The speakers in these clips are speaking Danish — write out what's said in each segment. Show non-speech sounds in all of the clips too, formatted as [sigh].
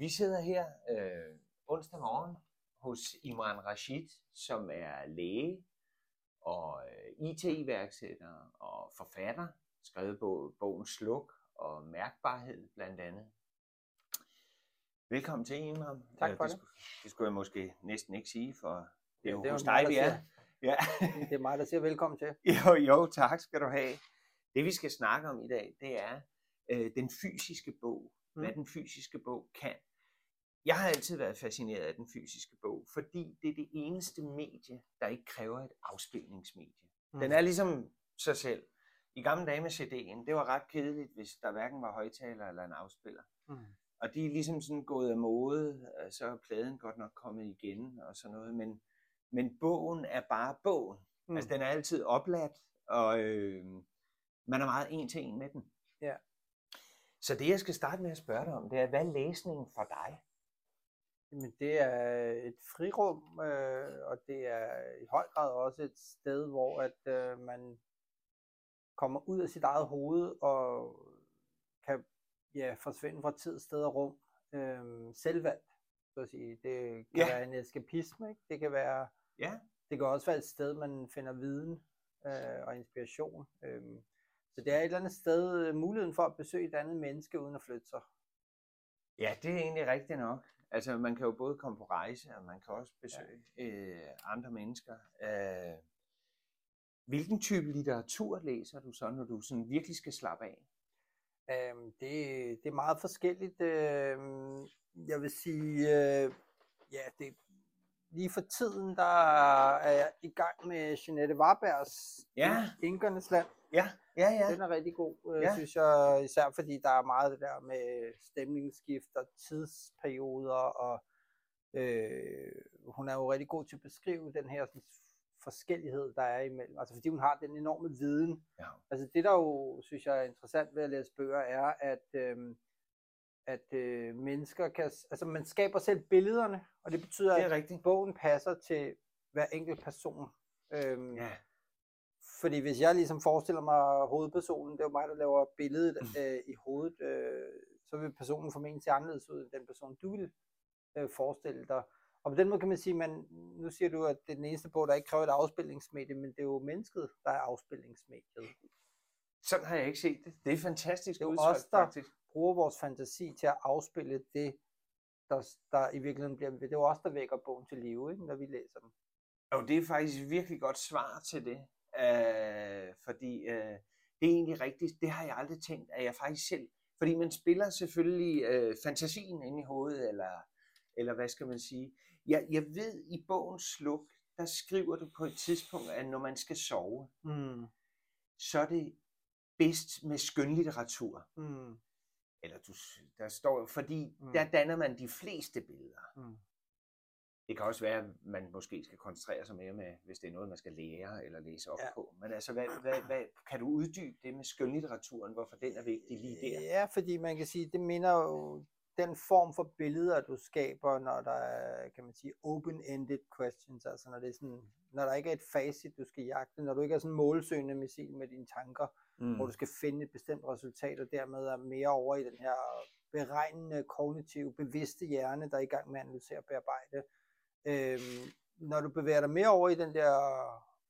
Vi sidder her øh, onsdag morgen hos Imran Rashid, som er læge og øh, IT-iværksætter og forfatter, skrevet på bogen Sluk og Mærkbarhed blandt andet. Velkommen til, Imran. Tak for det. det. Skulle, det skulle jeg måske næsten ikke sige, for det er jo det hos dig, vi er. [laughs] Ja. Det er mig, der siger velkommen til. [laughs] Jo, jo, tak skal du have. Det vi skal snakke om i dag, det er øh, den fysiske bog. Hvad Mm. den fysiske bog kan. Jeg har altid været fascineret af den fysiske bog, fordi det er det eneste medie, der ikke kræver et afspilningsmedie. Mm. Den er ligesom sig selv. I gamle dage med CD'en, det var ret kedeligt, hvis der hverken var højtaler eller en afspiller. Mm. Og de er ligesom sådan gået af mode, øh, så er pladen godt nok kommet igen og sådan noget, men, men bogen er bare bogen. Mm. Mm. Altså den er altid opladt, og øh, man er meget en til en med den. Ja. Så det jeg skal starte med at spørge dig om, det er, hvad er læsningen for dig? Jamen, det er et frirum, øh, og det er i høj grad også et sted, hvor at øh, man kommer ud af sit eget hoved og kan ja, forsvinde fra tid, sted og rum. Øh, selvvalgt, så at sige. Det kan Ja. være en eskapisme, ikke? Det kan være, Ja. det kan også være et sted, man finder viden øh, og inspiration. Øh, så det er et eller andet sted øh, muligheden for at besøge et andet menneske uden at flytte sig. Ja, det er egentlig rigtigt nok. Altså, man kan jo både komme på rejse, og man kan også besøge ja. øh, andre mennesker. Øh, hvilken type litteratur læser du så, når du sådan virkelig skal slappe af? Øhm, det, det er meget forskelligt. Øhm, jeg vil sige, øh, ja, det, lige for tiden, der er jeg i gang med Jeanette Warbergs Ja. Inkernes Land. Ja, ja, ja. Den er rigtig god, øh, Ja. synes jeg, især fordi der er meget det der med stemningsskift og tidsperioder, og øh, hun er jo rigtig god til at beskrive den her sådan, forskellighed, der er imellem. Altså fordi hun har den enorme viden, ja. Altså det, der jo synes jeg er interessant ved at læse bøger, er, at, øhm, at øh, mennesker kan, altså man skaber selv billederne, og det betyder, Det er at rigtigt. bogen passer til hver enkelt person. Øhm, Ja. Fordi hvis jeg ligesom forestiller mig hovedpersonen, det er jo mig, der laver billedet øh, i hovedet, øh, så vil personen formentlig se anderledes ud end den person, du vil øh, forestille dig. Og på den måde kan man sige, man, nu siger du, at det er den eneste bog, der ikke kræver et afspilningsmedie, men det er jo mennesket, der er afspilningsmediet. Sådan har jeg ikke set det. Det er fantastisk Det er udtryk, os, der- faktisk. bruger vores fantasi til at afspille det, der, der i virkeligheden bliver... Det er jo os, der vækker bogen til live, ikke, når vi læser den. Og det er faktisk et virkelig godt svar til det. Øh, fordi øh, det er egentlig rigtigt. Det har jeg aldrig tænkt, at jeg faktisk selv... Fordi man spiller selvfølgelig øh, fantasien ind i hovedet, eller, eller hvad skal man sige. Jeg, jeg ved, i bogens sluk, der skriver du på et tidspunkt, at når man skal sove, Mm. så er det bedst med skønlitteratur. Mm. Eller du, der står, fordi Mm. der danner man de fleste billeder. Mm. Det kan også være, at man måske skal koncentrere sig mere med, hvis det er noget, man skal lære eller læse op ja. På. Men altså, hvad, hvad, hvad, kan du uddybe det med skønlitteraturen, hvorfor den er vigtig lige der? Ja, fordi man kan sige, det minder jo den form for billeder, du skaber, når der er, kan man sige, open-ended questions, altså når, det er sådan, når der ikke er et facit, du skal jagte, når du ikke er sådan målsøgende missil med dine tanker, mm. hvor du skal finde et bestemt resultat, og dermed er mere over i den her beregnende, kognitive, bevidste hjerne, der er i gang med at analysere og bearbejde. Øhm, når du bevæger dig mere over i den der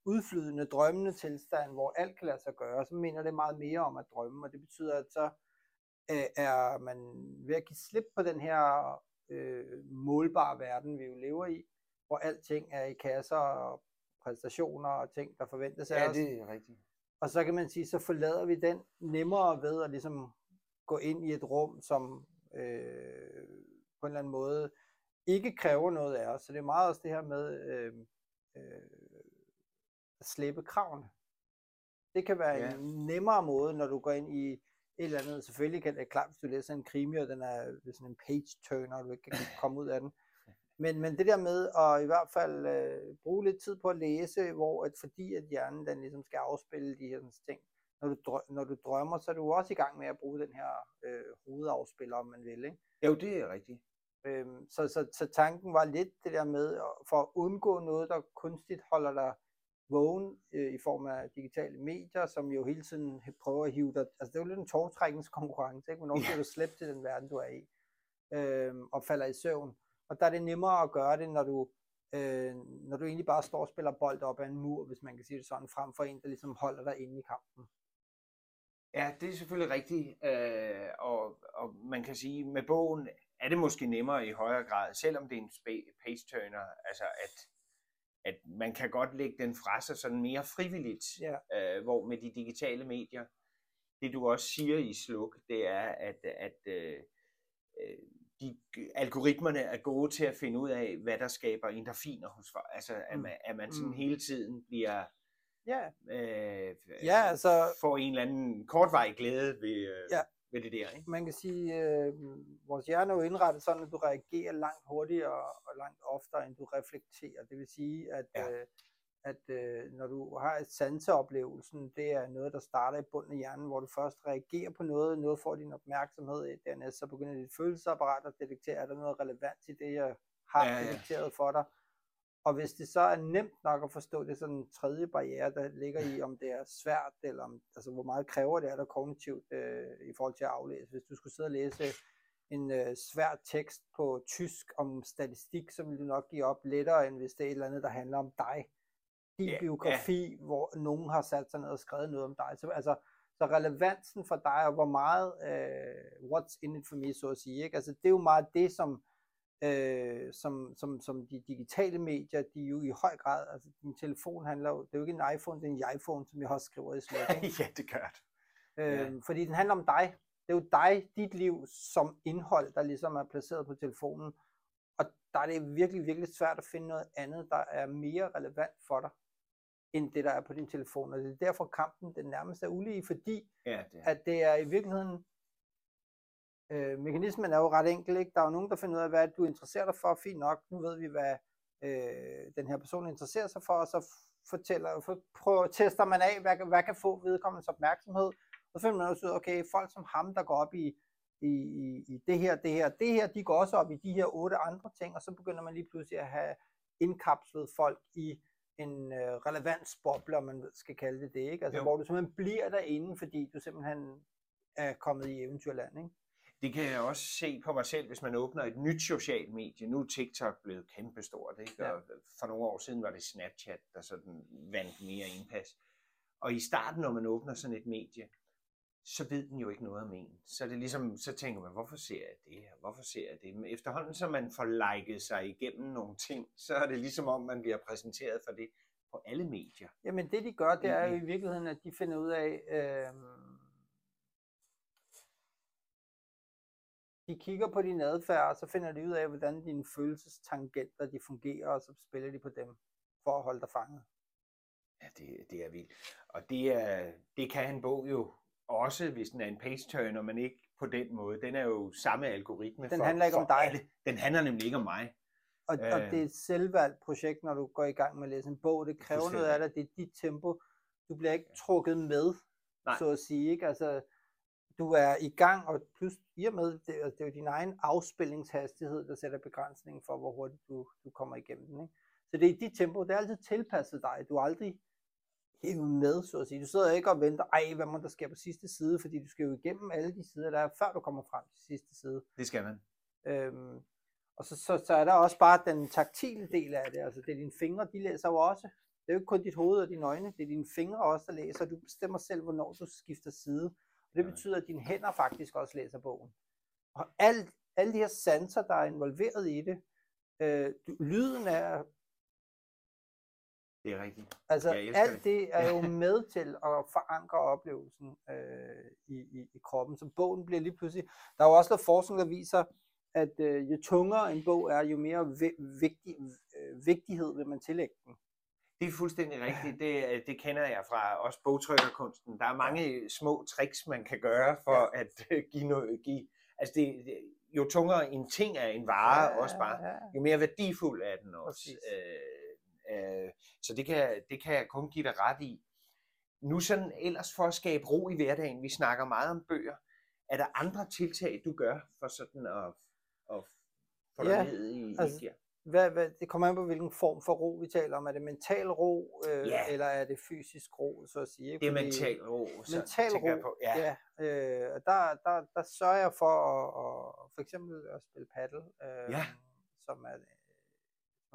udflydende, drømmende tilstand, hvor alt kan lade sig gøre, så minder det meget mere om at drømme, og det betyder, at så øh, er man ved at give slip på den her øh, målbare verden, vi jo lever i, hvor alting er i kasser og præstationer og ting, der forventes af Ja, os. det er rigtigt. Og så kan man sige, så forlader vi den nemmere ved at ligesom gå ind i et rum, som øh, på en eller anden måde ikke kræver noget af os. Så det er meget også det her med øh, øh, at slippe kravene. Det kan være Ja. en nemmere måde, når du går ind i et eller andet. Selvfølgelig kan det klart, hvis du læser en krimi, og den er er sådan en page-turner, og du ikke kan komme ud af den. Men, men det der med at i hvert fald øh, bruge lidt tid på at læse, hvor at fordi at hjernen den ligesom skal afspille de her sådan ting, når du, drø- når du drømmer, så er du også i gang med at bruge den her øh, hovedafspiller, om man vil. Ikke? Jo, det er rigtigt. Øhm, så, så, så tanken var lidt det der med, at- for at undgå noget, der kunstigt holder dig vågen øh, i form af digitale medier, som jo hele tiden prøver at hive dig. Altså det er jo lidt en togtrækningskonkurrence, ikke? Hvornår bliver du slæbt til den verden, du er i? øh, og falder i søvn. Og der er det nemmere at gøre det, når du, øh, når du egentlig bare står og spiller bold op ad en mur, hvis man kan sige det sådan, frem for en, der ligesom holder dig inde i kampen. Ja, det er selvfølgelig rigtigt, øh, og, og man kan sige, med bogen er det måske nemmere i højere grad, selvom det er en page-turner, altså at, at man kan godt lægge den fra sig sådan mere frivilligt, Ja. øh, hvor med de digitale medier, det du også siger i Sluk, det er, at, at øh, øh, de, algoritmerne er gode til at finde ud af, hvad der skaber endorfiner hos folk. Altså, at Mm. man, at man sådan Mm. hele tiden bliver Ja, øh, Ja, altså- får en eller anden kortvarig glæde ved, øh, Ja. Ved det der. Ikke? man kan sige, øh, vores hjerne er jo indrettet sådan, at du reagerer langt hurtigere og langt oftere, end du reflekterer. Det vil sige, at, Ja. øh, at øh, når du har et sanseoplevelsen, det er noget, der starter i bunden af hjernen, hvor du først reagerer på noget, noget får din opmærksomhed dernæst så begynder dit følelsesapparat at detektere, er der noget relevant i det, jeg har ja. ja. detekteret for dig. Og hvis det så er nemt nok at forstå, det er sådan en tredje barriere, der ligger i, om det er svært, eller om, altså, hvor meget kræver det af dig kognitivt øh, i forhold til at aflæse. Hvis du skulle sidde og læse en øh, svær tekst på tysk om statistik, så vil du nok give op lettere, end hvis det er et eller andet, der handler om dig. Din yeah, biografi, yeah. hvor nogen har sat sig ned og skrevet noget om dig. Så, altså, så relevansen for dig, og hvor meget, øh, what's in it for me, så at sige. Ikke? Altså, det er jo meget det, som, øh, som, som, som de digitale medier, de jo i høj grad, altså din telefon handler jo, det er jo ikke en iPhone, det er en iPhone, som jeg også skriver i ikke? [laughs] ja, det gør det. Øh, fordi den handler om dig. Det er jo dig, dit liv som indhold, der ligesom er placeret på telefonen. Og der er det virkelig, virkelig svært at finde noget andet, der er mere relevant for dig, end det, der er på din telefon. Og det er derfor kampen den nærmest er ulige, fordi Ja, det er. at det er i virkeligheden, øh, mekanismen er jo ret enkel, ikke? Der er jo nogen, der finder ud af, hvad du interesserer dig for, fint nok, nu ved vi, hvad øh, den her person interesserer sig for, og så fortæller, for, prøver, tester man af, hvad, hvad kan få vedkommendes opmærksomhed, og så finder man også ud af, okay, folk som ham, der går op i, i, i, i det her, det her, det her, de går også op i de her otte andre ting, og så begynder man lige pludselig at have indkapslet folk i en øh, relevansboble, om man skal kalde det det, ikke? Altså, Jo. hvor du simpelthen bliver derinde, fordi du simpelthen er kommet i eventyrland, ikke? Det kan jeg også se på mig selv, hvis man åbner et nyt socialt medie. Nu er TikTok blevet kæmpestort, ikke? Ja. Og for nogle år siden var det Snapchat, der sådan vandt mere indpas. Og i starten, når man åbner sådan et medie, så ved den jo ikke noget om en. Så er det ligesom, så tænker man, hvorfor ser jeg det her? Hvorfor ser jeg det? Men efterhånden, så man får liket sig igennem nogle ting, så er det ligesom om, man bliver præsenteret for det på alle medier. Jamen det de gør, det er jo i virkeligheden, at de finder ud af, øh, de kigger på din adfærd, og så finder de ud af, hvordan dine følelsestangenter de fungerer, og så spiller de på dem for at holde dig fanget. Ja, det, det er vildt. Og det, er, det kan en bog jo også, hvis den er en page-turner, men ikke på den måde. Den er jo samme algoritme Den for, handler ikke for om dig. alle. Den handler nemlig ikke om mig. Og, øh. og det er et selvvalgt projekt, når du går i gang med at læse en bog. Det kræver noget af dig, det er dit tempo. Du bliver ikke trukket med, Nej. så at sige. Ikke? Altså, du er i gang, og plus i og med, det, altså, det er jo din egen afspillingshastighed, der sætter begrænsningen for, hvor hurtigt du, du kommer igennem den. Ikke? Så det er i dit tempo, det er altid tilpasset dig. Du er aldrig hævet med, så at sige. Du sidder ikke og venter, ej, hvad må der sker på sidste side, fordi du skal jo igennem alle de sider, der er, før du kommer frem til sidste side. Det skal man. Øhm, og så, så, så er der også bare den taktile del af det. Altså det er dine fingre, de læser jo også. Det er jo ikke kun dit hoved og dine øjne, det er dine fingre også, der læser. Du bestemmer selv, hvornår du skifter side. Og det betyder, at dine hænder faktisk også læser bogen. Og alt, alle de her sanser, der er involveret i det, øh, lyden er, Det er rigtigt. altså alt det. det er jo [laughs] med til at forankre oplevelsen øh, i, i, i kroppen. Så bogen bliver lige pludselig, der er jo også noget forskning, der viser, at øh, jo tungere en bog er, jo mere vi, vigtig, øh, vigtighed vil man tillægge den. Det er fuldstændig rigtigt. Det, det kender jeg fra også bogtrykkerkunsten. Der er mange små tricks, man kan gøre for Ja. at øh, give noget. Give, altså det, det, jo tungere en ting er en vare, også bare, Ja, jo mere værdifuld er den også. Øh, øh, så det kan, det kan jeg kun give dig ret i. Nu sådan ellers for at skabe ro i hverdagen, vi snakker meget om bøger. Er der andre tiltag, du gør for sådan at, at få dig Ja, ned i altså? Hvad, hvad, det kommer an på, hvilken form for ro vi taler om. Er det mental ro, øh, Ja. eller er det fysisk ro, så at sige? ikke? Det er mental ro, så mental tænker jeg ro, på. Ja. ja øh, og der, der, der sørger jeg for at, at for eksempel at spille paddle, øh, Ja. som er,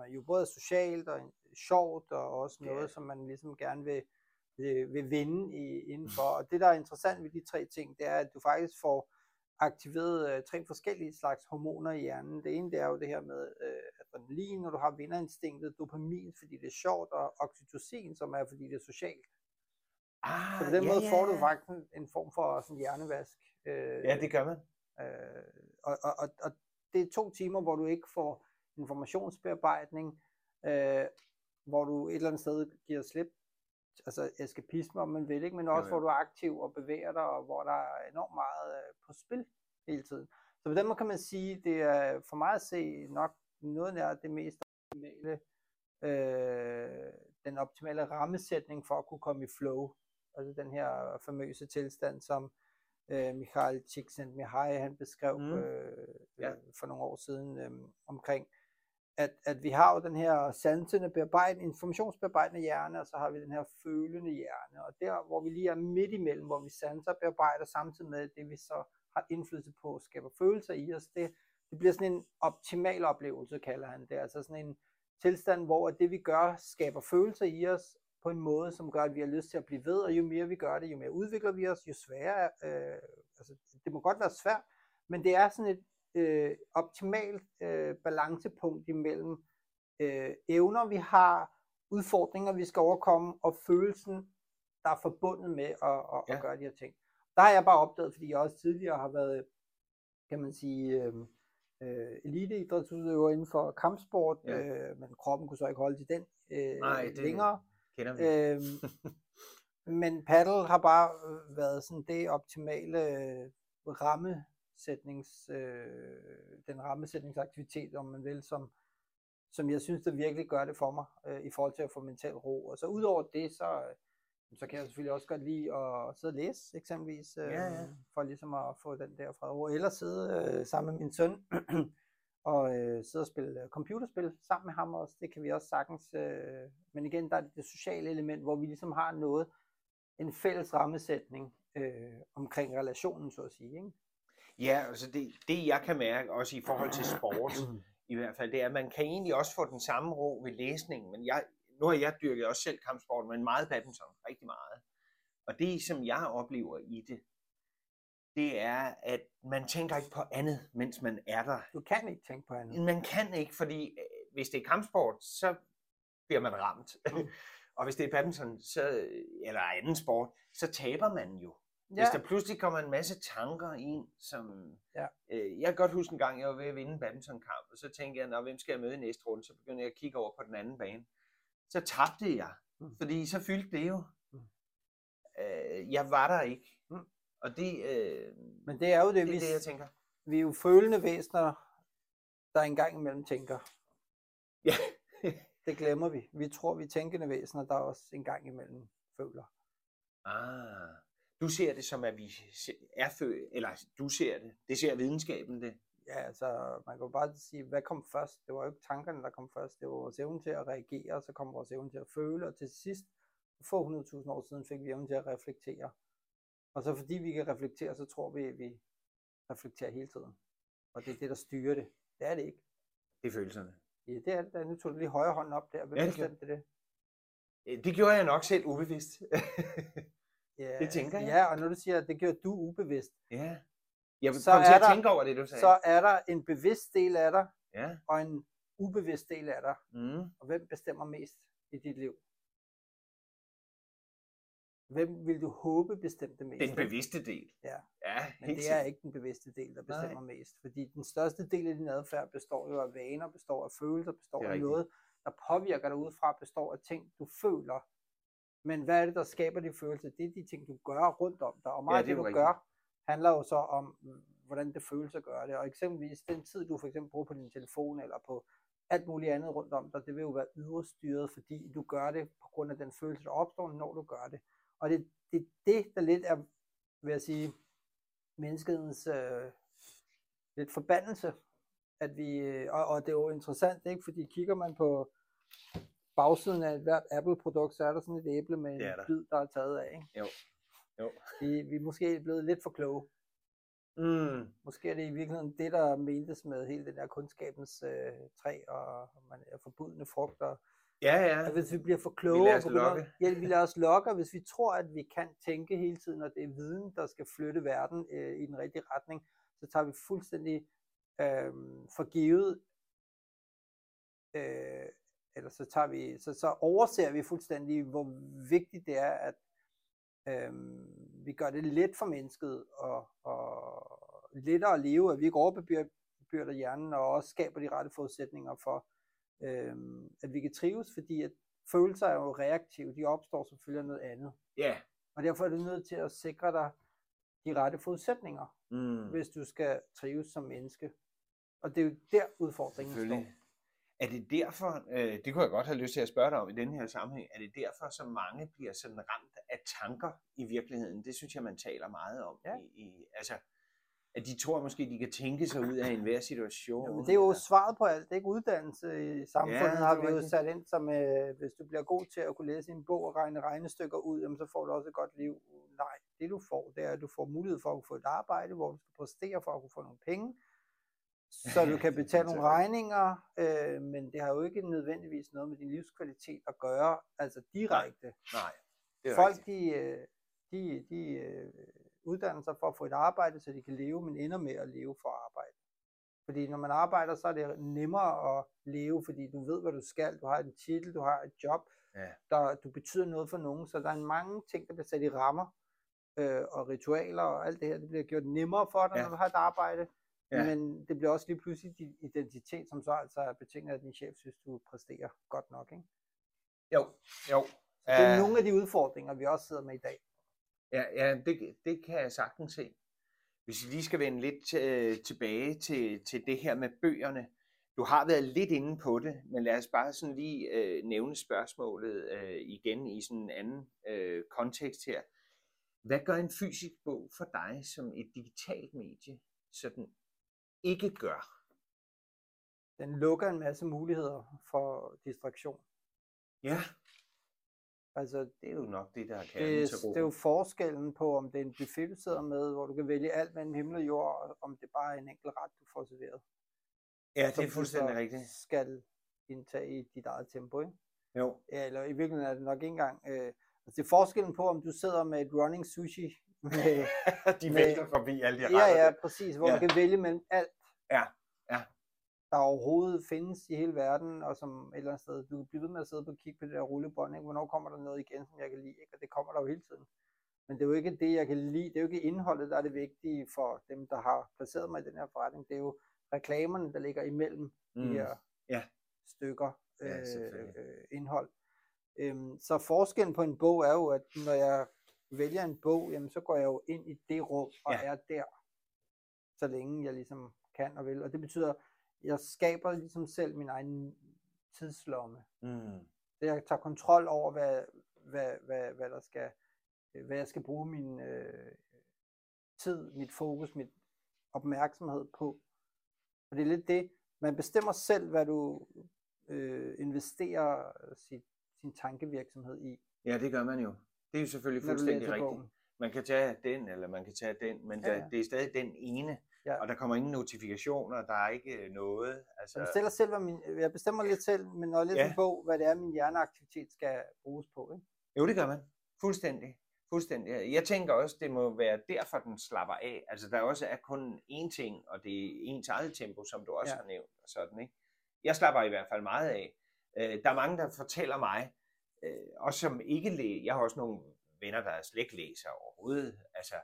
er jo både socialt og sjovt, og også noget, det. som man ligesom gerne vil, vil, vil vinde i, indenfor. Og det, der er interessant ved de tre ting, det er, at du faktisk får aktiveret øh, tre forskellige slags hormoner i hjernen. Det ene, det er jo det her med øh, adrenalin, når du har vinderinstinktet, dopamin, fordi det er sjovt, og oxytocin, som er, fordi det er socialt. Ah, Så på den ja, måde ja, får du ja. faktisk en, form for sådan hjernevask. Øh, Ja, det gør man. Øh, og, og, og, og det er to timer, hvor du ikke får informationsbearbejdning, øh, hvor du et eller andet sted giver slip, altså eskapisme, om man vil, ikke? men også Jo, hvor jo. du er aktiv og bevæger dig, og hvor der er enormt meget øh, på spil hele tiden. Så på den måde kan man sige, det er for mig at se nok noget nær det mest optimale, øh, den optimale rammesætning for at kunne komme i flow. Altså den her famøse tilstand, som øh, Michael Csikszentmihalyi han beskrev Mm. øh, Ja. for nogle år siden øh, omkring, at, at vi har jo den her sansende bearbejdende, informationsbearbejdende hjerne, og så har vi den her følende hjerne, og der hvor vi lige er midt imellem, hvor vi sanser og bearbejder samtidig med det, vi så har indflydelse på, skaber følelser i os, det, det bliver sådan en optimal oplevelse, kalder han det, altså sådan en tilstand, hvor det vi gør, skaber følelser i os, på en måde, som gør, at vi har lyst til at blive ved, og jo mere vi gør det, jo mere udvikler vi os, jo sværere, øh, altså det må godt være svært, men det er sådan et øh, optimalt øh, balancepunkt imellem øh, evner, vi har, udfordringer, vi skal overkomme, og følelsen, der er forbundet med at, at, Ja. at gøre de her ting. Der har jeg bare opdaget, fordi jeg også tidligere har været, kan man sige, øh, øh, eliteidrætsudøver inden for kampsport, Ja. øh, men kroppen kunne så ikke holde til den øh, Nej, det- længere. Kender vi. Øhm, [laughs] men paddle har bare øh, været sådan det optimale øh, rammesætnings, øh, den rammesætningsaktivitet, om man vil, som, som jeg synes, der virkelig gør det for mig, øh, i forhold til at få mental ro. Og så udover det, så, øh, så kan jeg selvfølgelig også godt lide at sidde og læse, eksempelvis, øh, Ja, ja. for ligesom at få den der og ro. Eller sidde øh, sammen med min søn, [clears throat] og øh, sidde og spille øh, computerspil sammen med ham også. Det kan vi også sagtens. Øh, men igen, der er det sociale element, hvor vi ligesom har noget, en fælles rammesætning øh, omkring relationen, så at sige. Ikke? Ja, altså det, det jeg kan mærke, også i forhold til sport, i hvert fald, det er, at man kan egentlig også få den samme ro ved læsningen, men jeg, nu har jeg dyrket også selv kampsport, men meget badminton, rigtig meget. Og det, som jeg oplever i det, det er, at man tænker ikke på andet, mens man er der. Du kan ikke tænke på andet. Man kan ikke, fordi øh, hvis det er kampsport, så bliver man ramt. Mm. [laughs] og hvis det er badminton, så, eller anden sport, så taber man jo. Hvis Ja, der pludselig kommer en masse tanker ind, som... Ja. Øh, jeg kan godt huske en gang, jeg var ved at vinde en badmintonkamp, og så tænkte jeg, Nå, hvem skal jeg møde i næste runde? Så begyndte jeg at kigge over på den anden bane. Så tabte jeg, Mm. fordi så fyldte det jo. Mm. Øh, jeg var der ikke. Mm. Og det, øh, men det er jo det, det vi, det, jeg tænker. vi er jo følende væsener, der engang imellem tænker. Ja. [laughs] Det glemmer vi. Vi tror, vi er tænkende væsener, der også engang imellem føler. ah, du ser det som, at vi er født, eller du ser det, det ser videnskaben det. Ja, altså, man kan jo bare sige, hvad kom først? Det var jo ikke tankerne, der kom først. Det var vores evne til at reagere, så kom vores evne til at føle, og til sidst, for få 100.000 år siden, fik vi evnen til at reflektere. Og så fordi vi kan reflektere, så tror vi, at vi reflekterer hele tiden. Og det er det, der styrer det. Det er det ikke. Det er følelserne. Ja, det er det. da. Nu tog du lige højre hånden op der. Hvem Ja, det gjorde- bestemte det? Det gjorde jeg nok selv ubevidst. Ja, [laughs] Det tænker jeg. Ja, og når du siger, at det gjorde du ubevidst, ja. Jeg Så kom til er at der- tænke over det, du sagde. så er der en bevidst del af dig, Ja. og en ubevidst del af dig. Mm. Og hvem bestemmer mest i dit liv? Hvem vil du håbe bestemte mest? Den bevidste del. Ja. Ja, Men det er ikke den bevidste del, der Nej. bestemmer mest. Fordi den største del af din adfærd består jo af vaner, består af følelser, består af rigtigt. noget, der påvirker dig udefra, består af ting, du føler. Men hvad er det, der skaber de følelser? Det er de ting, du gør rundt om dig. Og meget Ja, det det, du jo gør, handler jo så om, hvordan det føles at gøre det. Og eksempelvis den tid, du for eksempel bruger på din telefon, eller på alt muligt andet rundt om dig, det vil jo være ydrestyret, fordi du gør det på grund af den følelse, der opstår, når du gør det. Og det er det, det, der lidt er, vil jeg sige, menneskets øh, lidt forbandelse, at vi, øh, og, og det er jo interessant, ikke? fordi kigger man på bagsiden af et hvert Apple-produkt, så er der sådan et æble med en bid, der er taget af. Ikke? Jo. Jo. Vi, vi er måske blevet lidt for kloge. Mm. Måske er det i virkeligheden det, der mentes med hele den der kundskabens øh, træ og man er forbudne frugter. Ja, ja. At hvis vi bliver for Vi kloge, lader og os begynder- lokke. ja, vi lader os lokke, og hvis vi tror, at vi kan tænke hele tiden, og det er viden, der skal flytte verden øh, i den rigtige retning, så tager vi fuldstændig øh, for givet, øh, eller så tager vi, så, så overser vi fuldstændig, hvor vigtigt det er, at øh, vi gør det let for mennesket og, og lettere at leve, at vi ikke overbebyrder hjernen og også skaber de rette forudsætninger for, øh, at vi kan trives, fordi at følelser er jo reaktive, de opstår som følge af noget andet. Ja. Og derfor er du nødt til at sikre dig de rette forudsætninger, Mm. hvis du skal trives som menneske. Og det er jo der udfordringen står. Er det derfor, øh, det kunne jeg godt have lyst til at spørge dig om i den her sammenhæng, er det derfor, så mange bliver sådan ramt af tanker i virkeligheden? Det synes jeg, man taler meget om. Ja. I, i, altså, at de tror måske, de kan tænke sig ud af enhver situation. Jo, men det er jo eller- svaret på alt. Det er ikke uddannelse i samfundet, Ja, har vi jo sat ind som, øh, hvis du bliver god til at kunne læse en bog og regne regnestykker ud, jamen, så får du også et godt liv. Nej, det du får, det er, at du får mulighed for at kunne få et arbejde, hvor du skal præstere for at kunne få nogle penge, så du [laughs] kan betale nogle regninger, øh, men det har jo ikke nødvendigvis noget med din livskvalitet at gøre, altså direkte. Nej, det er Folk, rigtigt. de, øh, de, de øh, uddanner sig for at få et arbejde, så de kan leve, men ender med at leve for arbejde. Fordi når man arbejder, så er det nemmere at leve, fordi du ved, hvad du skal. Du har en titel, du har et job, Ja. der, du betyder noget for nogen. Så der er mange ting, der bliver sat i rammer, øh, og ritualer og alt det her. Det bliver gjort nemmere for dig, Ja. når du har et arbejde. Ja. Men det bliver også lige pludselig din identitet, som så altså er betinget af, at din chef synes, du præsterer godt nok. Ikke? Jo, jo. Så det er Øh, nogle af de udfordringer, vi også sidder med i dag. Ja, ja det, det kan jeg sagtens se. Hvis vi lige skal vende lidt øh, tilbage til, til det her med bøgerne. Du har været lidt inde på det, men lad os bare sådan lige øh, nævne spørgsmålet øh, igen i sådan en anden øh, kontekst her. Hvad gør en fysisk bog for dig, som et digitalt medie sådan ikke gør? Den lukker en masse muligheder for distraktion. Ja, Altså, det er jo nok det, der er det, det er jo forskellen på, om det er en buffet, du sidder med, hvor du kan vælge alt mellem himmel og jord, og om det bare er en enkelt ret, du får serveret. Ja, det er du fuldstændig rigtigt. skal indtage i dit eget tempo, ikke? Jo, Ja, eller i virkeligheden er det nok ikke engang... Øh, altså det er forskellen på, om du sidder med et running sushi med, [laughs] de vælter forbi alle de ja, retter ja, der. præcis, hvor Ja. ja. du kan vælge mellem alt, Ja, ja. der overhovedet findes i hele verden, og som et eller andet sted, du kan blive ved med at sidde på og kigge på det der rullebånd, ikke? hvornår kommer der noget igen, som jeg kan lide, ikke? og det kommer der jo hele tiden. Men det er jo ikke det, jeg kan lide, det er jo ikke indholdet, der er det vigtige for dem, der har placeret mig i den her forretning, det er jo reklamerne, der ligger imellem de Mm. her Ja. stykker Ja, øh, øh, indhold. Øhm, så forskellen på en bog er jo, at når jeg vælger en bog, jamen, så går jeg jo ind i det rum og Ja. er der, så længe jeg ligesom kan og vil. Og det betyder, at jeg skaber ligesom selv min egen tidslomme. Mm. Så jeg tager kontrol over, hvad, hvad, hvad, hvad der skal, hvad jeg skal bruge min øh, tid, mit fokus, mit opmærksomhed på. Og det er lidt det, man bestemmer selv, hvad du øh, investerer sit, sin tankevirksomhed i, Ja, det gør man jo. Det er jo selvfølgelig fuldstændig rigtigt. Man kan tage den, eller man kan tage den, men Ja, ja, ja. Der, det er stadig den ene, Ja. og der kommer ingen notifikationer, der er ikke noget. Altså, Så jeg bestemmer selv, hvad min, jeg bestemmer lidt selv, men når jeg læser Ja. en bog, hvad det er, min hjerneaktivitet skal bruges på. Ikke? Jo, det gør man. Fuldstændig. Fuldstændig. Jeg tænker også, det må være derfor, den slapper af. Altså, der også er kun én ting, og det er ens eget tempo, som du også Ja. har nævnt. Og sådan, ikke? Jeg slapper i hvert fald meget af. Øh, der er mange, der fortæller mig, øh, også som ikke læser, jeg har også nogle venner, der slet ikke læser overhovedet, altså,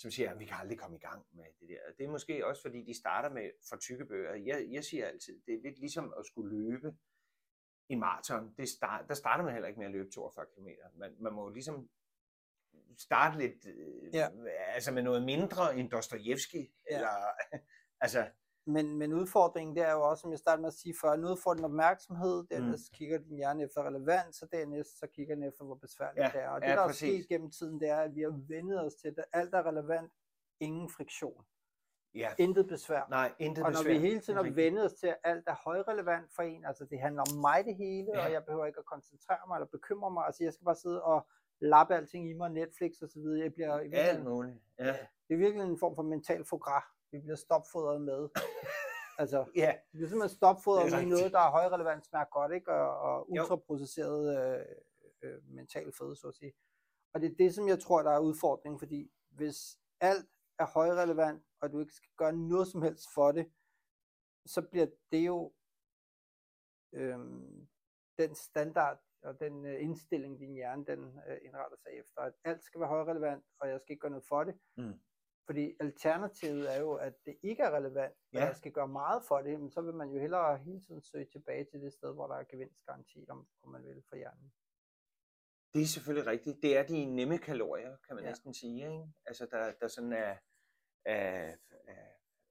som siger, at vi kan aldrig komme i gang med det der. Det er måske også, fordi de starter med for tykke bøger. Jeg, jeg siger altid, det er lidt ligesom at skulle løbe en maraton. Det start, der starter man heller ikke med at løbe 42 km. Man, man må ligesom starte lidt, øh, Ja. altså med noget mindre end Dostojevski, Ja. eller, [laughs] altså, Men, men udfordringen, det er jo også, som jeg startede med at sige før, nu får den opmærksomhed, dernæst mm. kigger din hjerne efter relevans, og dernæst så kigger den efter, hvor besværligt Ja, det er. Og det, ja, der er præcis. sket gennem tiden, det er, at vi har vendet os til, at alt er relevant, ingen friktion, ja, intet besvær. nej, intet Og når besvær. vi hele tiden er har vendet os til, at alt er højrelevant for en, altså det handler om mig det hele, Ja. og jeg behøver ikke at koncentrere mig eller bekymre mig, altså jeg skal bare sidde og lappe alting i mig, Netflix og så videre. Jeg bliver Alt muligt. Ja. det er virkelig en form for mental foie vi bliver stopfodret med. [laughs] altså, ja. vi bliver simpelthen stopfodret med noget, der er højrelevant, smager godt, ikke? Og, og ultraprocesseret øh, øh, mental føde, så at sige. Og det er det, som jeg tror, der er udfordringen, fordi hvis alt er højrelevant, og du ikke skal gøre noget som helst for det, så bliver det jo øhm, den standard og den øh, indstilling, din hjerne den øh, indretter sig efter, at alt skal være højrelevant, og jeg skal ikke gøre noget for det. Mm. Fordi alternativet er jo, at det ikke er relevant, og Ja. jeg skal gøre meget for det, men så vil man jo hellere hele tiden søge tilbage til det sted, hvor der er gevinstgaranti, om, om man vil, for hjernen. Det er selvfølgelig rigtigt. Det er de nemme kalorier, kan man Ja. næsten sige. Ikke? Altså, der, der sådan er, er, er,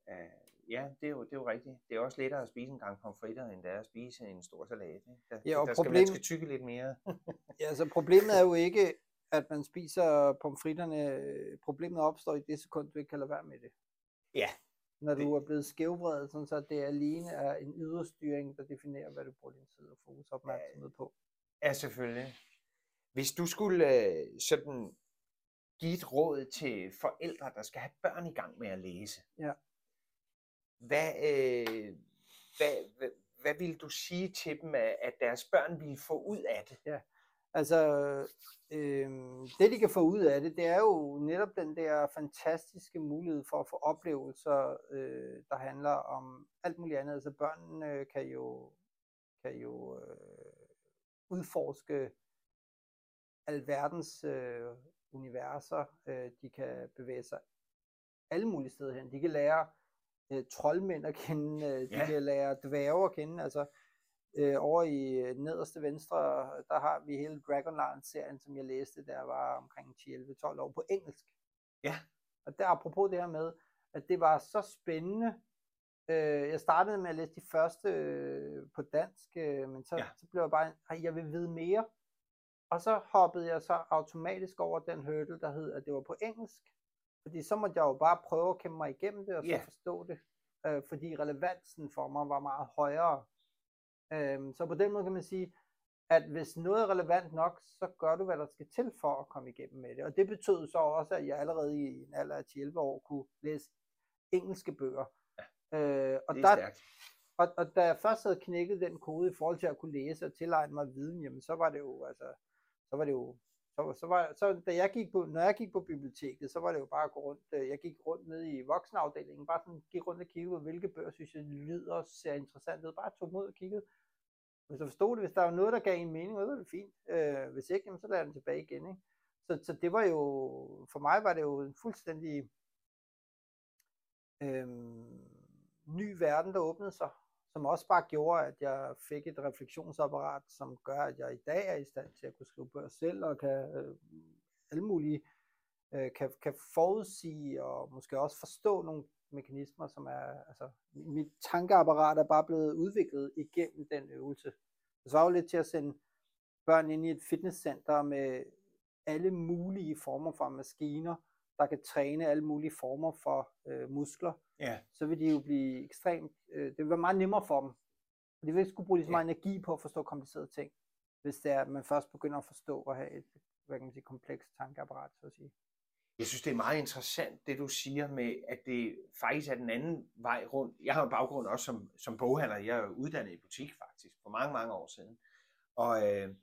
er... Ja, det er, jo, det er jo rigtigt. Det er også lettere at spise en gang pomfritter, end det er at spise en stor salat. Ikke? Der, Ja, og der skal problem- man skal tykke lidt mere. [laughs] Ja, altså problemet er jo ikke, at man spiser pomfritterne. Problemet opstår i det sekund, du ikke kan lade være med det. Ja, Når det- du er blevet skævvredet, sådan så det alene er en yderstyring, der definerer, hvad du bruger din tid og fokus og opmærksomhed på. Ja, selvfølgelig. Hvis du skulle øh, sådan give et råd til forældre, der skal have børn i gang med at læse, Ja. hvad, øh, hvad, hvad, hvad vil du sige til dem, at, deres børn vil få ud af det? Altså, øh, det de kan få ud af det, det er jo netop den der fantastiske mulighed for at få oplevelser, øh, der handler om alt muligt andet. Altså børnene kan jo, kan jo øh, udforske alverdens øh, universer. Øh, de kan bevæge sig alle mulige steder hen. De kan lære øh, troldmænd at kende, øh, de Ja. kan lære dværge at kende. Altså, øh, over i øh, nederste venstre, der har vi hele Dragonlance-serien, som jeg læste, der var omkring 10-11-12 år på engelsk. Ja. Og der apropos det her med, at det var så spændende. Øh, jeg startede med at læse de første øh, på dansk, øh, men så, Ja. så blev jeg bare, "Ej, jeg vil vide mere. Og så hoppede jeg så automatisk over den hurdle, der hed, at det var på engelsk. Fordi så måtte jeg jo bare prøve at kæmpe mig igennem det, og så Ja. forstå det. Øh, fordi relevansen for mig var meget højere. Øhm, så på den måde kan man sige, at hvis noget er relevant nok, så gør du, hvad der skal til for at komme igennem med det. Og det betød så også, at jeg allerede i en alder af 11 år kunne læse engelske bøger. Ja. Øh, og, Det er der, stærkt. og, og da jeg først havde knækket den kode i forhold til at kunne læse og tilegne mig viden, jamen så var det jo, altså, så var det jo, så, så, var, så da jeg gik på, når jeg gik på biblioteket, så var det jo bare at gå rundt, øh, jeg gik rundt ned i voksenafdelingen, bare sådan gik rundt og kiggede på, hvilke bøger synes jeg lyder ser interessant ud, bare tog dem ud og kiggede. Hvis jeg forstod det, hvis der var noget, der gav en mening, så var det fint. Øh, hvis ikke, jamen, så lader jeg den tilbage igen. Ikke? Så, så det var jo, for mig var det jo en fuldstændig øh, ny verden, der åbnede sig, som også bare gjorde, at jeg fik et refleksionsapparat, som gør, at jeg i dag er i stand til at kunne skrive bøger selv, og kan øh, alle mulige, øh, kan, kan forudsige og måske også forstå nogle mekanismer, som er, altså, mit tankeapparat er bare blevet udviklet igennem den øvelse. Det var jo lidt til at sende børn ind i et fitnesscenter med alle mulige former for maskiner, der kan træne alle mulige former for øh, muskler, Ja. så vil de jo blive ekstremt, øh, det vil være meget nemmere for dem. De vil ikke skulle bruge lige så Ja. meget energi på at forstå komplicerede ting, hvis det er, at man først begynder at forstå og have et hvad kan man sige, komplekst tankeapparat, så at sige. Jeg synes, det er meget interessant, det du siger med, at det faktisk er den anden vej rundt. Jeg har en baggrund også som, som boghandler. Jeg er jo uddannet i butik faktisk for mange, mange år siden. Og øh,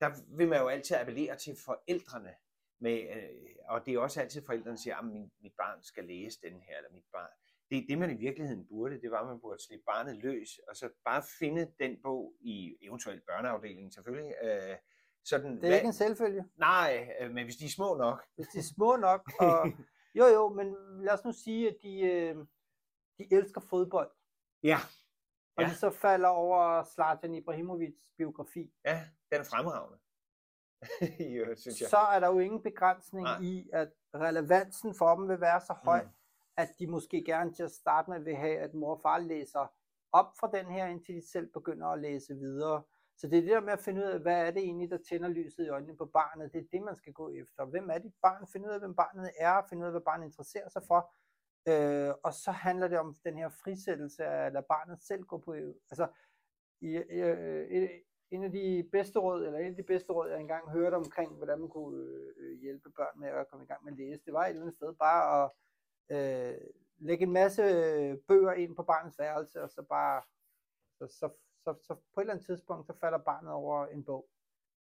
der vil man jo altid appellere til forældrene. Med, øh, og det er også altid forældrene, der siger, at min, mit barn skal læse den her, eller mit barn. Det, det man i virkeligheden burde, det var, at man burde slippe barnet løs, og så bare finde den bog i eventuelt børneafdelingen selvfølgelig. Øh, sådan, Det er ikke en selvfølge, Nej, øh, men hvis de er små nok. hvis de er små nok. Og, [laughs] jo jo, men lad os nu sige, at de, øh, de elsker fodbold, Ja, og Ja. de så falder over Zlatan Ibrahimovics biografi, ja, den er fremragende. [laughs] I øvrigt, synes jeg. så er der jo ingen begrænsning Nej. i, at relevansen for dem vil være så høj, Mm. at de måske gerne til at starte med vil have, at mor og far læser op fra den her, indtil de selv begynder at læse videre. Så det er det der med at finde ud af, hvad er det egentlig, der tænder lyset i øjnene på barnet. Det er det, man skal gå efter. Hvem er dit barn? Finde ud af, hvem barnet er. Finde ud af, hvad barnet interesserer sig for. Øh, og så handler det om den her frisættelse af at lade barnet selv gå på. Altså, i, i, i, en af de bedste råd, eller en af de bedste råd, jeg engang hørte omkring, hvordan man kunne øh, hjælpe børn med at komme i gang med at læse, det var et eller andet sted bare at øh, lægge en masse bøger ind på barnets værelse, og så bare, så, så, så, så på et eller andet tidspunkt, så falder barnet over en bog,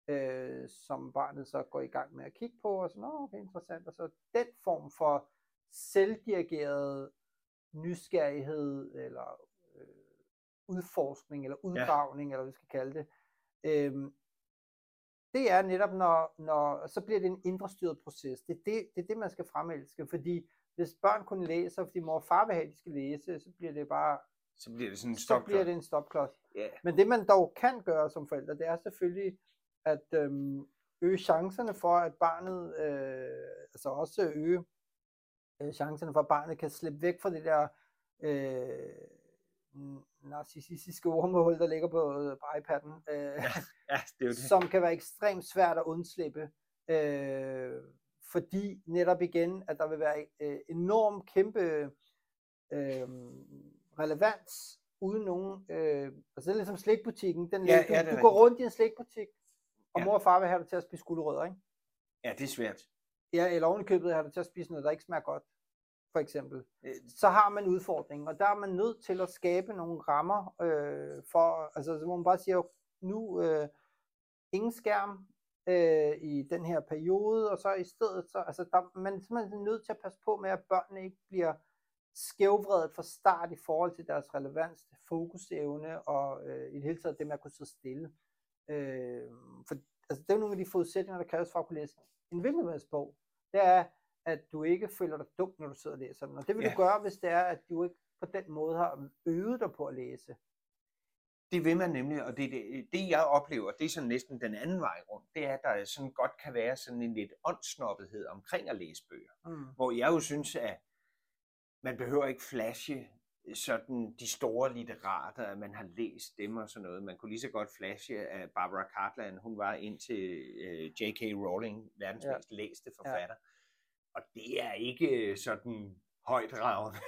øh, som barnet så går i gang med at kigge på, og så, nå, okay, interessant, og så den form for selvdirigeret nysgerrighed, eller øh, udforskning, eller udgravning, ja. eller hvad vi skal kalde det, øh, det er netop, når, når så bliver det en indre styret proces. Det er det, det er det, man skal fremelske, fordi hvis børn kun læser, fordi mor og far vil have, at de skal læse, så bliver det bare så bliver det sådan en så bliver det en stopklods. Yeah. Men det man dog kan gøre som forældre, det er selvfølgelig at øhm, øge chancerne for, at barnet, øh, altså også øge øh, chancerne for, at barnet kan slippe væk fra det der øh, narcissistiske ormål, der ligger på, øh, på iPad'en, øh, ja, ja, det er det. som kan være ekstremt svært at undslippe. Øh, fordi netop igen, at der vil være øh, enorm kæmpe øh, relevans uden nogen, øh, altså det er ligesom slikbutikken, den, Ja, du, ja, er du går rundt i en slikbutik, og Ja. mor og far vil have dig til at spise gulerødder, ikke? Ja, det er svært. Ja, eller ovenikøbet have dig til at spise noget, der ikke smager godt, for eksempel. Så har man udfordringen, og der er man nødt til at skabe nogle rammer øh, for, altså så må man bare sige, nu øh, ingen skærm øh, i den her periode, og så i stedet, så, altså der, man er simpelthen nødt til at passe på med, at børnene ikke bliver skævvredet fra start i forhold til deres relevans, fokusevne og øh, i det hele taget det med at kunne sidde stille. Øh, for altså, det er nogle af de forudsætninger, der kræves for at kunne læse en hvilken bog. Det er, at du ikke føler dig dum, når du sidder og læser den. Og det vil Ja. du gøre, hvis det er, at du ikke på den måde har øvet dig på at læse. Det vil man nemlig, og det, det, det jeg oplever, det er sådan næsten den anden vej rundt, det er, at der sådan godt kan være sådan en lidt åndssnoppethed omkring at læse bøger. Mm. Hvor jeg jo synes, at man behøver ikke flashe sådan de store litterater, at man har læst dem og sådan noget. Man kunne lige så godt flashe, at Barbara Cartland, hun var indtil uh, J.K. Rowling, verdens ja. mest læste forfatter. Ja. Og det er ikke sådan højdragende,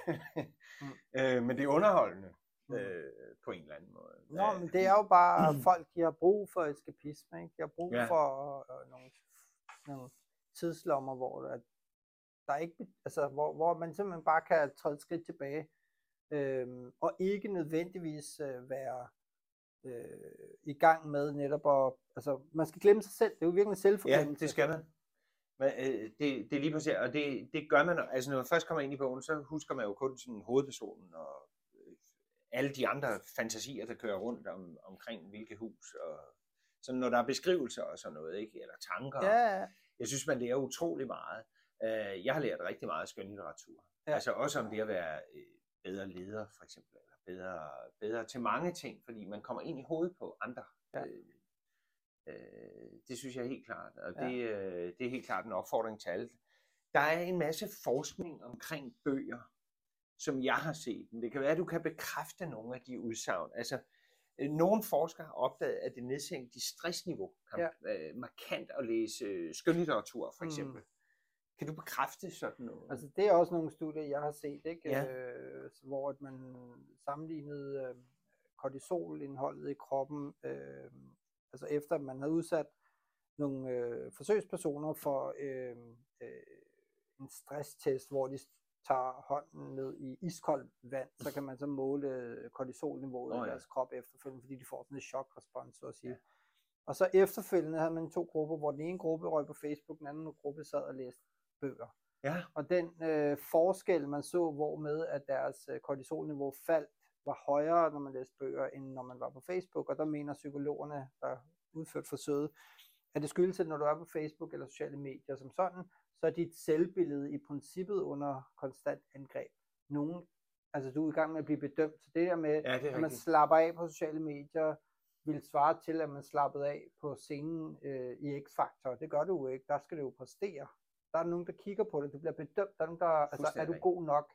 Mm. [laughs] øh, men det er underholdende Mm. øh, på en eller anden måde. Nå, Øh, men det er jo bare [clears throat] folk, de har brug for eskapisme, ikke? De har brug Ja. for øh, nogle, nogle tidslommer, hvor der, der ikke, altså, hvor, hvor man simpelthen bare kan træde skridt tilbage, øhm, og ikke nødvendigvis øh, være øh, i gang med netop at, altså, man skal glemme sig selv, det er jo virkelig Ja, selvforglemmelse. det skal man. Men, øh, det, det er lige præcis, og det, det gør man, altså når man først kommer ind i bogen, så husker man jo kun sådan hovedpersonen og øh, alle de andre fantasier, der kører rundt om, omkring hvilket hus, og så når der er beskrivelser og sådan noget, ikke? eller tanker. Ja, Jeg synes, man lærer utrolig meget. Øh, Jeg har lært rigtig meget skønlitteratur. Ja. Ja. Altså også om det at være øh, bedre leder, for eksempel, eller bedre, bedre til mange ting, fordi man kommer ind i hovedet på andre. Ja. Øh, øh, det synes jeg er helt klart, og Ja. det, øh, det er helt klart en opfordring til alle. Der er en masse forskning omkring bøger, som jeg har set. Men det kan være, at du kan bekræfte nogle af de udsagn. Altså, øh, nogle forskere har opdaget, at det nedsænker de stressniveau kan, ja. øh, markant at læse øh, skønlitteratur, for Mm. eksempel. Kan du bekræfte sådan noget? Altså det er også nogle studier, jeg har set, ikke? Ja. Øh, hvor at man sammenlignede øh, kortisolindholdet i kroppen, øh, altså efter man havde udsat nogle øh, forsøgspersoner for øh, øh, en stresstest, hvor de tager hånden ned i iskoldt vand, så kan man så måle øh, kortisolniveauet oh, i ja. deres krop efterfølgende, fordi de får sådan en chokrespons, så at sige. Og så efterfølgende havde man to grupper, hvor den ene gruppe røg på Facebook, den anden gruppe sad og læste bøger. Ja, Og den øh, forskel, man så, hvor med at deres øh, kortisolniveau faldt, var højere, når man læste bøger, end når man var på Facebook. Og der mener psykologerne, der udført forsøget, at det skyldes, at når du er på Facebook eller sociale medier som sådan, så er dit selvbillede i princippet under konstant angreb. Nogen, altså du er i gang med at blive bedømt. Så det der med, ja det at man slapper af på sociale medier, vil svare til, at man slappede af på scenen øh, i X-Factor. Det gør du jo ikke. Der skal du jo præstere. Der er nogen, der kigger på det. Du bliver bedømt. Der er nogen, der, altså, er du god nok?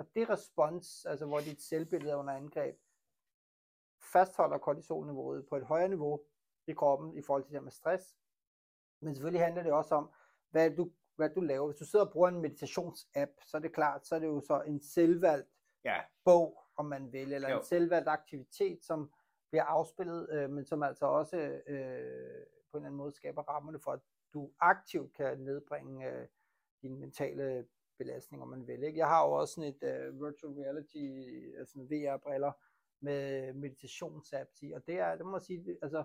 Og det respons, altså hvor dit selvbillede er under angreb, fastholder kortisolniveauet på et højere niveau i kroppen i forhold til det med stress. Men selvfølgelig handler det også om, hvad du, hvad du laver. Hvis du sidder og bruger en meditationsapp, så er det klart, så er det jo så en selvvalgt Ja, bog, om man vil, eller Jo. en selvvalgt aktivitet, som bliver afspillet, øh, men som altså også øh, på en eller anden måde skaber rammerne for, at du aktivt kan nedbringe øh, dine mentale belastning, om man vil. Ikke? Jeg har jo også sådan et uh, virtual reality, altså VR-briller med meditationsapps i, og det er, det må jeg sige, det, altså,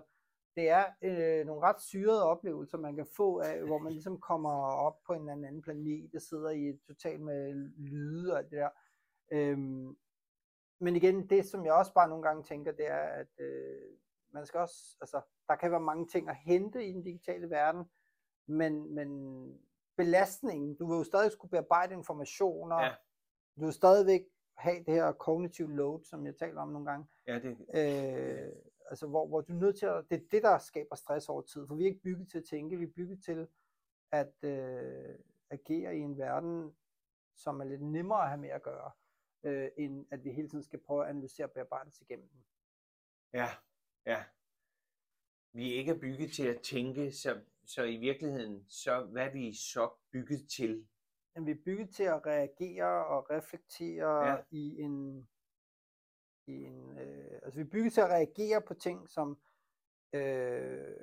det er øh, nogle ret syrede oplevelser, man kan få af, hvor man ligesom kommer op på en eller anden planet, og sidder i et totalt med lyde og alt det der. Øhm, men igen, det som jeg også bare nogle gange tænker, det er, at øh, man skal også, altså, der kan være mange ting at hente i den digitale verden, men, men belastningen, du vil jo stadig skulle bearbejde informationer, ja. du vil stadigvæk have det her cognitive load, som jeg taler om nogle gange. Ja, det... Øh, altså hvor, hvor du er nødt til at, det er det, der skaber stress over tid, for vi er ikke bygget til at tænke, vi er bygget til at øh, agere i en verden, som er lidt nemmere at have med at gøre, øh, end at vi hele tiden skal prøve at analysere og bearbejde os igennem den. Ja, ja. Vi er ikke bygget til at tænke, så så i virkeligheden, så hvad er vi så bygget til? Jamen, vi er bygget til at reagere og reflektere ja. i en, i en øh, altså vi er bygget til at reagere på ting, som øh,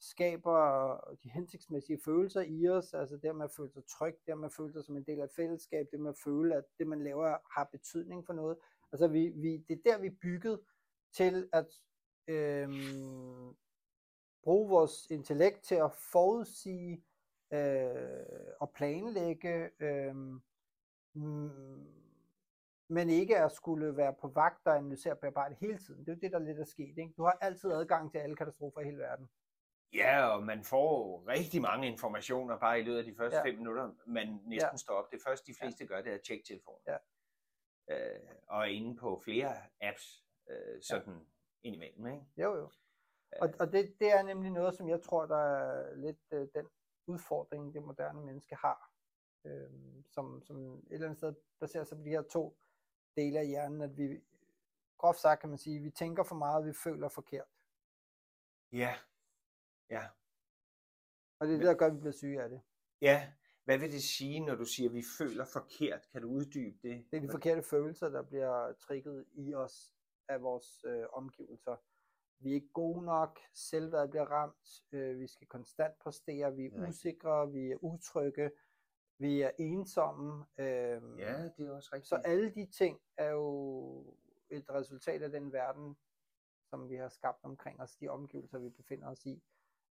skaber de hensigtsmæssige følelser i os, altså det med at føle sig tryg, det med at føle sig som en del af et fællesskab, det med at føle, at det man laver har betydning for noget. Altså vi, vi, det er der, vi er bygget til at øh, bruge vores intellekt til at forudsige øh, og planlægge, øh, men ikke at skulle være på vagt og analysere og bearbejde hele tiden. Det er jo det, der lidt er sket. Ikke? Du har altid adgang til alle katastrofer i hele verden. Ja, og man får rigtig mange informationer bare i løbet af de første ja. fem minutter, man næsten ja. står op. Det første, de fleste ja. gør, det er at tjekke telefonen. Ja. Øh, og inde på flere apps, øh, sådan ja. indimellem. Ikke? Jo, jo. Og, og det, det er nemlig noget, som jeg tror, der er lidt øh, den udfordring, det moderne menneske har, øh, som, som et eller andet sted baserer sig på de her to dele af hjernen, at vi, groft sagt kan man sige, vi tænker for meget, vi føler forkert. Ja, ja. Og det er det, der gør, at vi bliver syge af det. Ja, hvad vil det sige, når du siger, at vi føler forkert? Kan du uddybe det? Det er de forkerte følelser, der bliver trigget i os af vores øh, omgivelser vi er ikke gode nok, selvværd bliver ramt, øh, vi skal konstant præstere, vi er ja. usikre, vi er utrygge, vi er ensomme. Øh, ja, det er også rigtigt. Så alle de ting er jo et resultat af den verden, som vi har skabt omkring os, de omgivelser, vi befinder os i,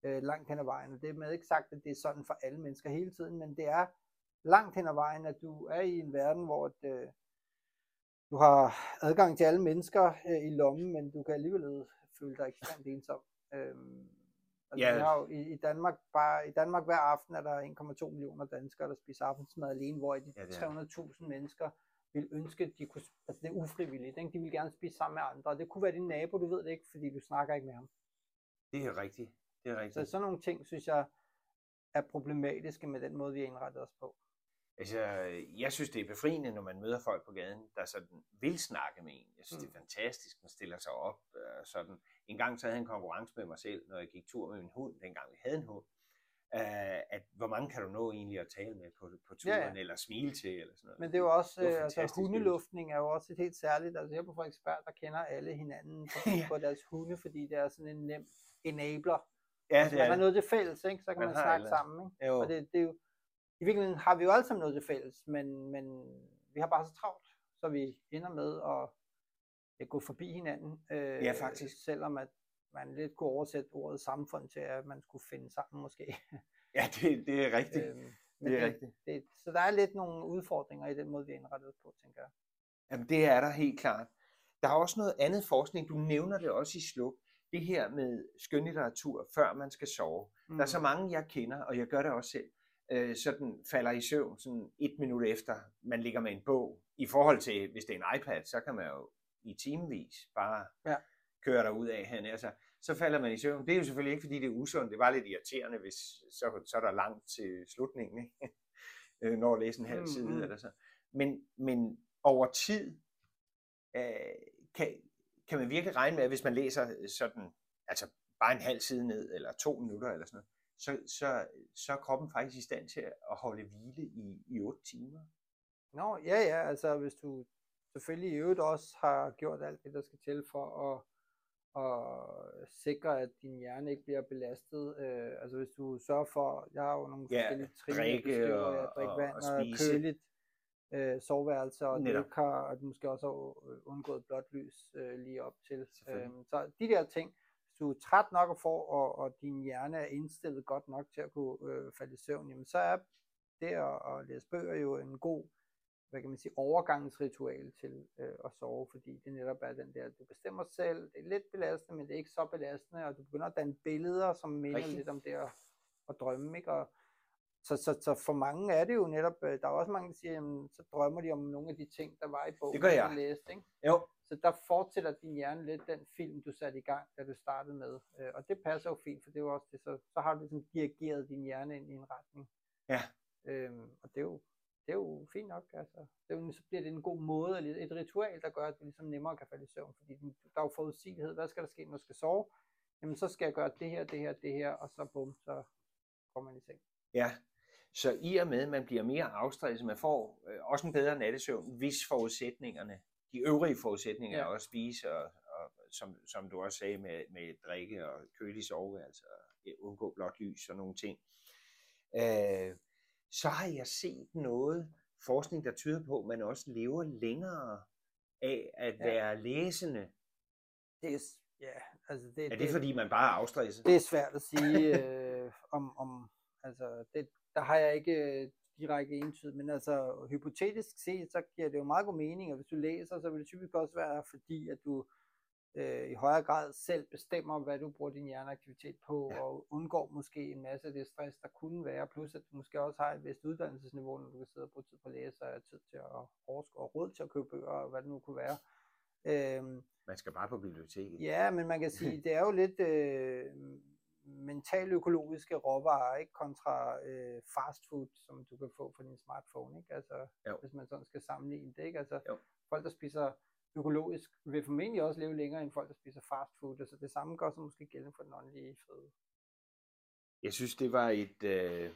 øh, langt hen ad vejen. Og det er med ikke sagt, at det er sådan for alle mennesker hele tiden, men det er langt hen ad vejen, at du er i en verden, hvor øh, du har adgang til alle mennesker øh, i lommen, men du kan alligevel føle dig ekstremt ensom. Øhm, altså, yeah. har jo, i, i, Danmark, bare, I Danmark hver aften er der 1,2 millioner danskere, der spiser aftensmad alene, hvor de ja, 300.000 mennesker vil ønske, at de kunne, altså det er ufrivilligt, ikke? de vil gerne spise sammen med andre, det kunne være din nabo, du ved det ikke, fordi du snakker ikke med ham. Det er rigtigt, det er rigtigt. Så sådan nogle ting, synes jeg, er problematiske med den måde, vi har indrettet os på. Altså, jeg synes, det er befriende, når man møder folk på gaden, der sådan vil snakke med en. Jeg synes, mm. det er fantastisk, man stiller sig op. Øh, sådan. En gang så havde jeg en konkurrence med mig selv, når jeg gik tur med min hund, dengang vi havde en hund. Uh, at hvor mange kan du nå egentlig at tale med på, på turen, ja, ja. eller smile til, eller sådan noget. Men det er jo også, det altså hundeluftning er jo også et helt særligt, altså her på Frederiksberg, der kender alle hinanden på, [laughs] ja. på deres hunde, fordi det er sådan en nem enabler. Ja, altså, det er man har noget til fælles, ikke? så kan man, man snakke eller... sammen. Ikke? Jo. Og det, det er jo, i virkeligheden har vi jo alle sammen noget til fælles, men, men vi har bare så travlt, så vi ender med at, at gå forbi hinanden. Øh, ja, faktisk. Selvom at man lidt kunne oversætte ordet samfund til, at man skulle finde sammen måske. [laughs] Ja, det, det er rigtigt. øhm, det er det, rigtigt. Det, så der er lidt nogle udfordringer i den måde, vi er indrettet på, tænker jeg. Jamen, det er der helt klart. Der er også noget andet forskning, du nævner det også i sluk, det her med skønlitteratur, før man skal sove. Mm. Der er så mm. mange, jeg kender, og jeg gør det også selv, øh, sådan falder i søvn sådan et minut efter, man ligger med en bog. I forhold til, hvis det er en iPad, så kan man jo i timevis bare ja. køre der ud af han altså, så falder man i søvn. Det er jo selvfølgelig ikke, fordi det er usundt. Det var lidt irriterende, hvis så, så er der langt til slutningen, ikke? [laughs] Øh, når at læse en halv side mm-hmm. eller så. Men, men over tid øh, kan, kan man virkelig regne med, at hvis man læser sådan, altså bare en halv side ned, eller to minutter eller sådan noget, så, så, så er kroppen faktisk i stand til at holde hvile i, i 8 timer. Nå, ja, ja, altså hvis du selvfølgelig i øvrigt også har gjort alt det, der skal til for at og sikre, at din hjerne ikke bliver belastet. Øh, altså hvis du sørger for, jeg har jo nogle Ja, forskellige trin, drikke og- ja, drikke og- vand og og, spise. køligt øh, soveværelse, og Netop. det kan, og du måske også har øh, undgået blåt lys øh, lige op til. Øhm, så de der ting, du er træt nok og får, og, og din hjerne er indstillet godt nok til at kunne øh, falde i søvn, jamen så er det at, at læse bøger jo en god hvad kan man sige, overgangsritual til øh, at sove, fordi det netop er den der, du bestemmer selv, det er lidt belastende, men det er ikke så belastende, og du begynder at danne billeder, som minder Rigtigt. lidt om det at, at drømme, ikke? Og, så, så, så for mange er det jo netop, øh, der er også mange, der siger, jamen, så drømmer de om nogle af de ting, der var i bogen, Det gør jeg. læste, ikke? Jo, Så der fortsætter din hjerne lidt den film, du satte i gang, da du startede med. Øh, og det passer jo fint, for det er jo også det, så, så har du ligesom dirigeret din hjerne ind i en retning. Ja. Øhm, og det er jo, det er jo fint nok. Altså. Det er jo, så bliver det en god måde, eller et ritual, der gør, at du ligesom nemmere kan falde i søvn. Fordi der er jo forudsigelighed. Hvad skal der ske, når du skal sove? Jamen, så skal jeg gøre det her, det her, det her, og så bum, så kommer man i seng. ja. Så i og med, at man bliver mere afstresset, man får øh, også en bedre nattesøvn, hvis forudsætningerne, de øvrige forudsætninger, Ja. også spise, og, og som, som du også sagde, med, med drikke og kølig soveværelse, og ja, undgå blåt lys og nogle ting. Øh, så har jeg set noget forskning, der tyder på, at man også lever længere af at Ja. være læsende. Det er, ja, altså det, Er det, fordi man bare er afstresset? Det er svært at sige øh, om, om altså det, der har jeg ikke direkte entydigt, men altså hypotetisk set, så giver det jo meget god mening, og hvis du læser, så vil det typisk også være fordi, at du øh, i højere grad selv bestemmer, hvad du bruger din hjerneaktivitet på, Ja. og undgår måske en masse af det stress, der kunne være, plus at du måske også har et vist uddannelsesniveau, når du kan sidde og bruge tid på at læse, og tid til at overskue og råd til at købe bøger, og hvad det nu kunne være. Øhm, Man skal bare på biblioteket. Ja, men man kan sige, [laughs] det er jo lidt øh, mentaløkologiske råvarer, ikke? Kontra øh, fast food, som du kan få fra din smartphone, ikke? Altså, Jo. hvis man sådan skal sammenligne det, ikke? Altså, Jo. folk, der spiser økologisk, vil formentlig også leve længere end folk, der spiser fast food. Altså, det samme gør sig måske gældende for den åndelige føde. Jeg synes, det var et, øh,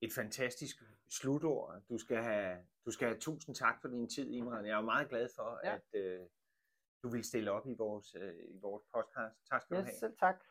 et fantastisk slutord. Du skal, have, du skal have tusind tak for din tid, Imran. Jeg er meget glad for, Ja. at øh, du vil stille op i vores, øh, i vores podcast. Tak skal Ja, du have. selv tak.